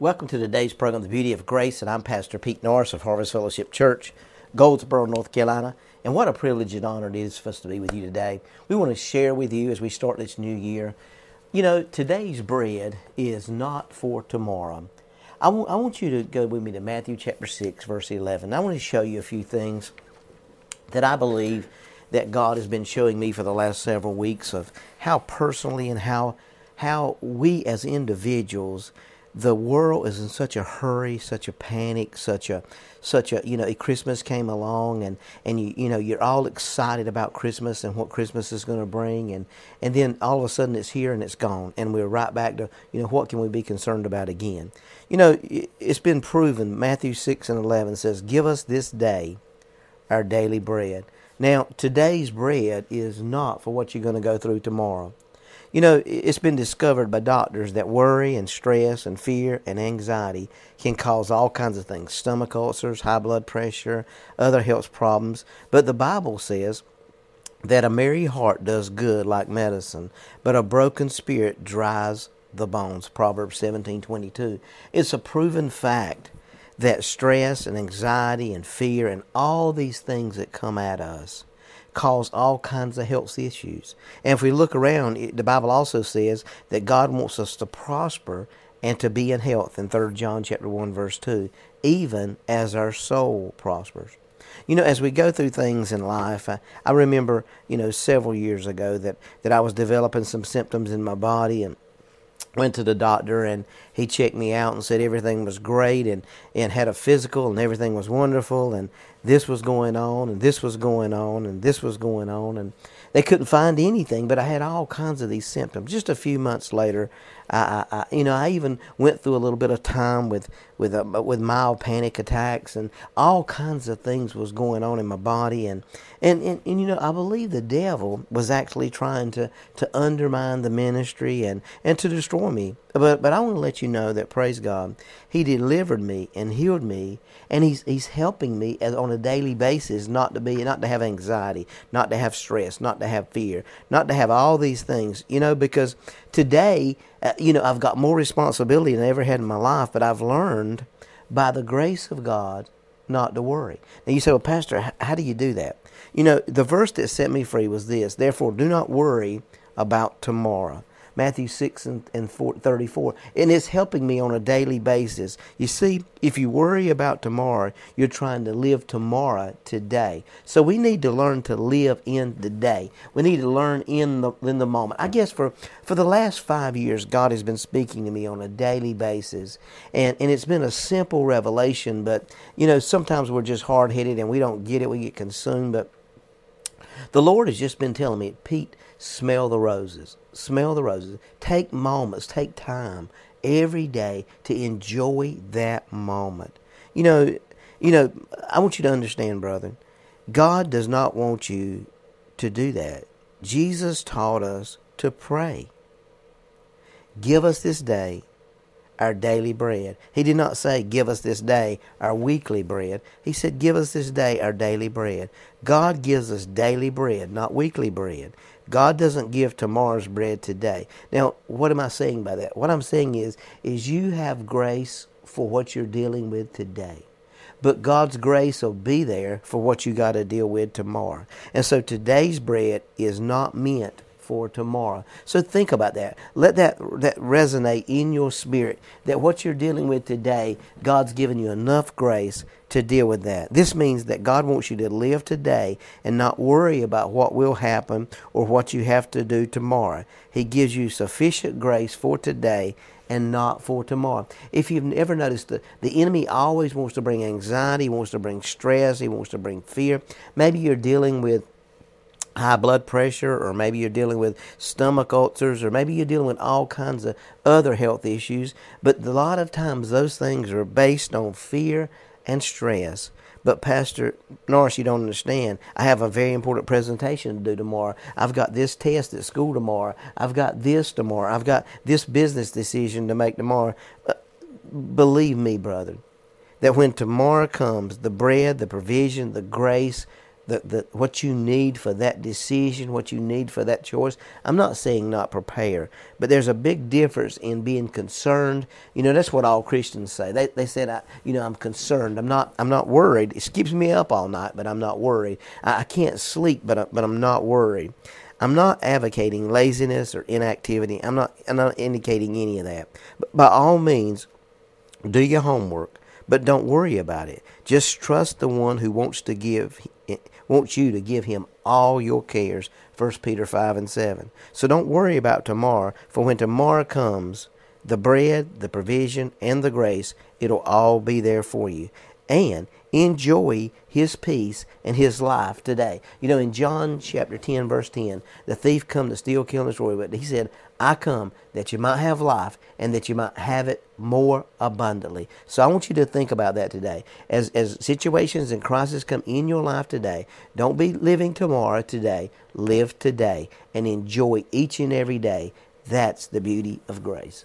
Welcome to today's program, The Beauty of Grace, and I'm Pastor Pete Norris of Harvest Fellowship Church, Goldsboro, North Carolina. And what a privilege and honor it is for us to be with you today. We want to share with you as we start this new year. You know, today's bread is not for tomorrow. I, w- I want you to go with me to Matthew chapter 6, verse 11. I want to show you a few things that I believe that God has been showing me for the last several weeks of how personally and how how we as individuals the world is in such a hurry, such a panic, such a such a you know Christmas came along and and you you know you're all excited about Christmas and what Christmas is going to bring and and then all of a sudden it's here and it's gone and we're right back to you know what can we be concerned about again? You know it's been proven Matthew 6 and 11 says give us this day our daily bread. Now today's bread is not for what you're going to go through tomorrow. You know, it's been discovered by doctors that worry and stress and fear and anxiety can cause all kinds of things stomach ulcers, high blood pressure, other health problems. But the Bible says that a merry heart does good like medicine, but a broken spirit dries the bones. Proverbs 17:22. It's a proven fact that stress and anxiety and fear and all these things that come at us cause all kinds of health issues. And if we look around, the Bible also says that God wants us to prosper and to be in health in 3 John chapter 1 verse 2, even as our soul prospers. You know, as we go through things in life, I, I remember, you know, several years ago that, that I was developing some symptoms in my body and went to the doctor and he checked me out and said everything was great and, and had a physical and everything was wonderful and this was going on and this was going on and this was going on and they couldn't find anything but i had all kinds of these symptoms. Just a few months later I, I, you know i even went through a little bit of time with with uh, with mild panic attacks and all kinds of things was going on in my body and, and and and you know i believe the devil was actually trying to to undermine the ministry and and to destroy me but but i want to let you know that praise god he delivered me and healed me and he's he's helping me as, on a daily basis not to be not to have anxiety not to have stress not to have fear not to have all these things you know because today uh, you know i've got more responsibility than i ever had in my life but i've learned by the grace of god not to worry. Now you say well pastor how do you do that? You know the verse that set me free was this therefore do not worry about tomorrow Matthew 6 and, and 4, 34. And it's helping me on a daily basis. You see, if you worry about tomorrow, you're trying to live tomorrow today. So we need to learn to live in the day. We need to learn in the, in the moment. I guess for, for the last five years, God has been speaking to me on a daily basis. And, and it's been a simple revelation, but, you know, sometimes we're just hard headed and we don't get it. We get consumed. But the Lord has just been telling me, Pete, smell the roses. Smell the roses. Take moments, take time every day to enjoy that moment. You know, you know, I want you to understand, brother, God does not want you to do that. Jesus taught us to pray. Give us this day our daily bread. He did not say, Give us this day our weekly bread. He said, Give us this day our daily bread. God gives us daily bread, not weekly bread. God doesn't give tomorrow's bread today. Now, what am I saying by that? What I'm saying is, is you have grace for what you're dealing with today. But God's grace will be there for what you got to deal with tomorrow. And so today's bread is not meant for tomorrow. So think about that. Let that that resonate in your spirit that what you're dealing with today, God's given you enough grace to deal with that. This means that God wants you to live today and not worry about what will happen or what you have to do tomorrow. He gives you sufficient grace for today and not for tomorrow. If you've ever noticed that the enemy always wants to bring anxiety, he wants to bring stress, he wants to bring fear. Maybe you're dealing with high blood pressure, or maybe you're dealing with stomach ulcers, or maybe you're dealing with all kinds of other health issues. But a lot of times those things are based on fear and stress. But Pastor Norris, you don't understand. I have a very important presentation to do tomorrow. I've got this test at school tomorrow. I've got this tomorrow. I've got this business decision to make tomorrow. Uh, believe me, brother, that when tomorrow comes, the bread, the provision, the grace, what you need for that decision, what you need for that choice. I'm not saying not prepare, but there's a big difference in being concerned. You know, that's what all Christians say. They, they said, I, you know, I'm concerned. I'm not, I'm not worried. It keeps me up all night, but I'm not worried. I, I can't sleep, but, I, but I'm not worried. I'm not advocating laziness or inactivity. I'm not, I'm not indicating any of that. But by all means, do your homework, but don't worry about it. Just trust the one who wants to give wants you to give him all your cares. 1 Peter 5 and 7. So don't worry about tomorrow, for when tomorrow comes, the bread, the provision, and the grace, it'll all be there for you. And enjoy his peace and his life today. You know, in John chapter 10, verse 10, the thief come to steal, kill, and destroy, but he said, I come that you might have life and that you might have it more abundantly. So I want you to think about that today. As, as situations and crises come in your life today, don't be living tomorrow today. Live today and enjoy each and every day. That's the beauty of grace.